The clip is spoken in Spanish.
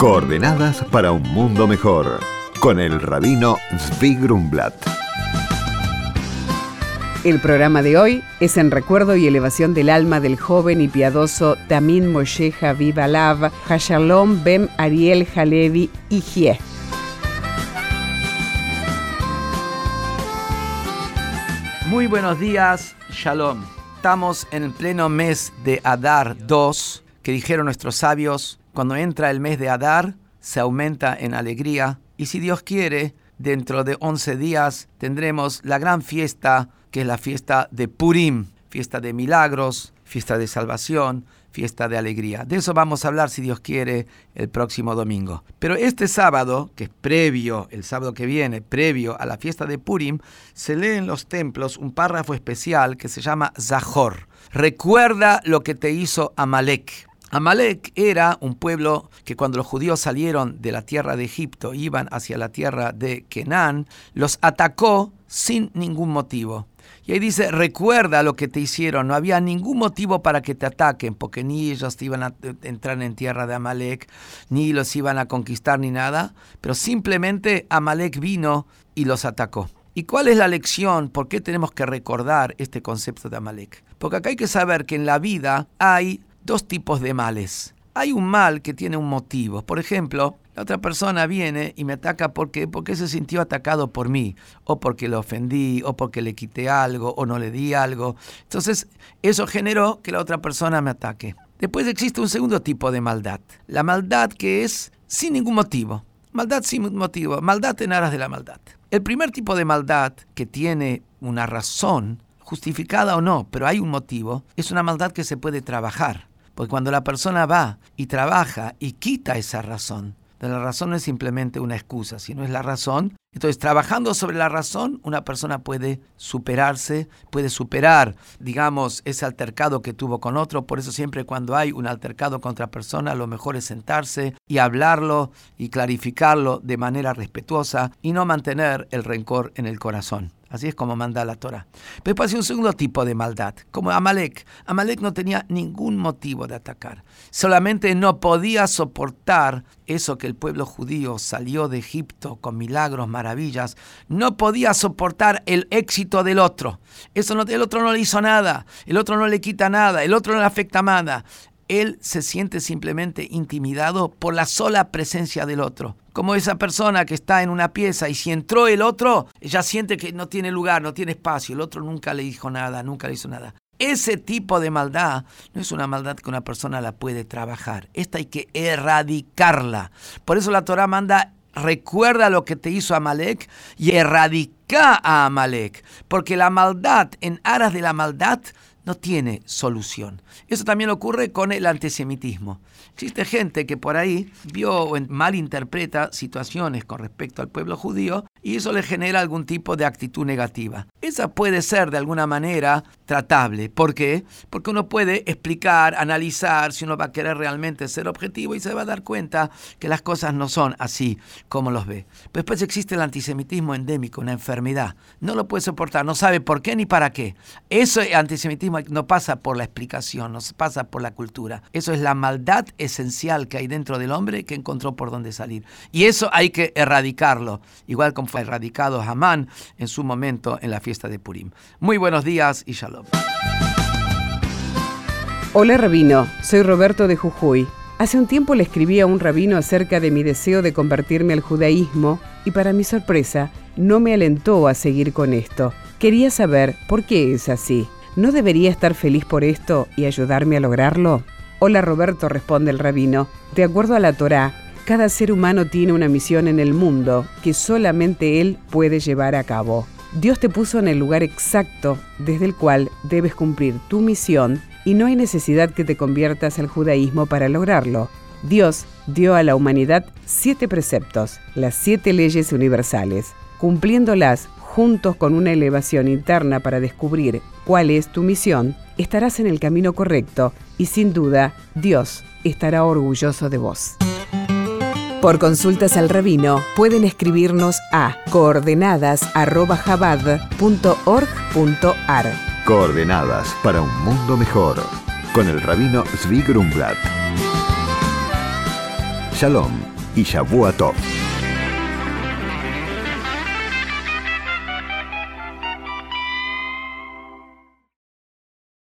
Coordenadas para un mundo mejor. Con el rabino Zvi Grumblat. El programa de hoy es en recuerdo y elevación del alma del joven y piadoso Tamin Moshe Haviv Alav Hashalom Ben Ariel Halevi Ijie. Muy buenos días, Shalom. Estamos en el pleno mes de Adar 2, que dijeron nuestros sabios, cuando entra el mes de Adar, se aumenta en alegría, y si Dios quiere, dentro de 11 días tendremos la gran fiesta, que es la fiesta de Purim, fiesta de milagros, fiesta de salvación, fiesta de alegría. De eso vamos a hablar, si Dios quiere, el próximo domingo. Pero este sábado, que es previo, el sábado que viene, previo a la fiesta de Purim, se lee en los templos un párrafo especial que se llama Zahor. Recuerda lo que te hizo Amalek. Amalek era un pueblo que cuando los judíos salieron de la tierra de Egipto, iban hacia la tierra de Kenán, los atacó sin ningún motivo. Y ahí dice, recuerda lo que te hicieron, no había ningún motivo para que te ataquen, porque ni ellos iban a entrar en tierra de Amalek, ni los iban a conquistar ni nada, pero simplemente Amalek vino y los atacó. ¿Y cuál es la lección? ¿Por qué tenemos que recordar este concepto de Amalek? Porque acá hay que saber que en la vida hay dos tipos de males. Hay un mal que tiene un motivo. Por ejemplo, la otra persona viene y me ataca porque, porque se sintió atacado por mí, o porque lo ofendí, o porque le quité algo, o no le di algo. Entonces, eso generó que la otra persona me ataque. Después existe un segundo tipo de maldad. La maldad que es sin ningún motivo. Maldad sin motivo. Maldad en aras de la maldad. El primer tipo de maldad que tiene una razón, justificada o no, pero hay un motivo, es una maldad que se puede trabajar. Porque cuando la persona va y trabaja y quita esa razón, la razón no es simplemente una excusa, sino es la razón. Entonces, trabajando sobre la razón, una persona puede superarse, puede superar, digamos, ese altercado que tuvo con otro. Por eso siempre cuando hay un altercado contra persona, lo mejor es sentarse y hablarlo y clarificarlo de manera respetuosa y no mantener el rencor en el corazón. Así es como manda la Torah. Pero después hay un segundo tipo de maldad, como Amalek. Amalek no tenía ningún motivo de atacar. Solamente no podía soportar eso que el pueblo judío salió de Egipto con milagros, maravillas. No podía soportar el éxito del otro. Eso el otro no le hizo nada. El otro no le quita nada. El otro no le afecta nada él se siente simplemente intimidado por la sola presencia del otro. Como esa persona que está en una pieza y si entró el otro, ella siente que no tiene lugar, no tiene espacio. El otro nunca le dijo nada, nunca le hizo nada. Ese tipo de maldad no es una maldad que una persona la puede trabajar. Esta hay que erradicarla. Por eso la Torah manda recuerda lo que te hizo Amalek y erradica a Amalek. Porque la maldad, en aras de la maldad, no tiene solución. Eso también ocurre con el antisemitismo. Existe gente que por ahí vio o malinterpreta situaciones con respecto al pueblo judío y eso le genera algún tipo de actitud negativa. Esa puede ser de alguna manera tratable. ¿Por qué? Porque uno puede explicar, analizar si uno va a querer realmente ser objetivo y se va a dar cuenta que las cosas no son así como los ve. Pero después existe el antisemitismo endémico, una enfermedad. No lo puede soportar, no sabe por qué ni para qué. Eso antisemitismo no pasa por la explicación, no pasa por la cultura. Eso es la maldad esencial que hay dentro del hombre que encontró por dónde salir. Y eso hay que erradicarlo, igual como fue erradicado Hamán en su momento en la fiesta de Purim. Muy buenos días y shalom. Hola rabino, soy Roberto de Jujuy. Hace un tiempo le escribí a un rabino acerca de mi deseo de convertirme al judaísmo y para mi sorpresa no me alentó a seguir con esto. Quería saber por qué es así. ¿No debería estar feliz por esto y ayudarme a lograrlo? Hola Roberto, responde el rabino. De acuerdo a la Torá, cada ser humano tiene una misión en el mundo que solamente él puede llevar a cabo. Dios te puso en el lugar exacto desde el cual debes cumplir tu misión y no hay necesidad que te conviertas al judaísmo para lograrlo. Dios dio a la humanidad siete preceptos, las siete leyes universales. Cumpliéndolas juntos con una elevación interna para descubrir cuál es tu misión, estarás en el camino correcto y sin duda Dios estará orgulloso de vos. Por consultas al rabino pueden escribirnos a coordenadas.jabad.org.ar. Coordenadas para un mundo mejor con el rabino Zvi Grumblat. Shalom y Shavua Tov.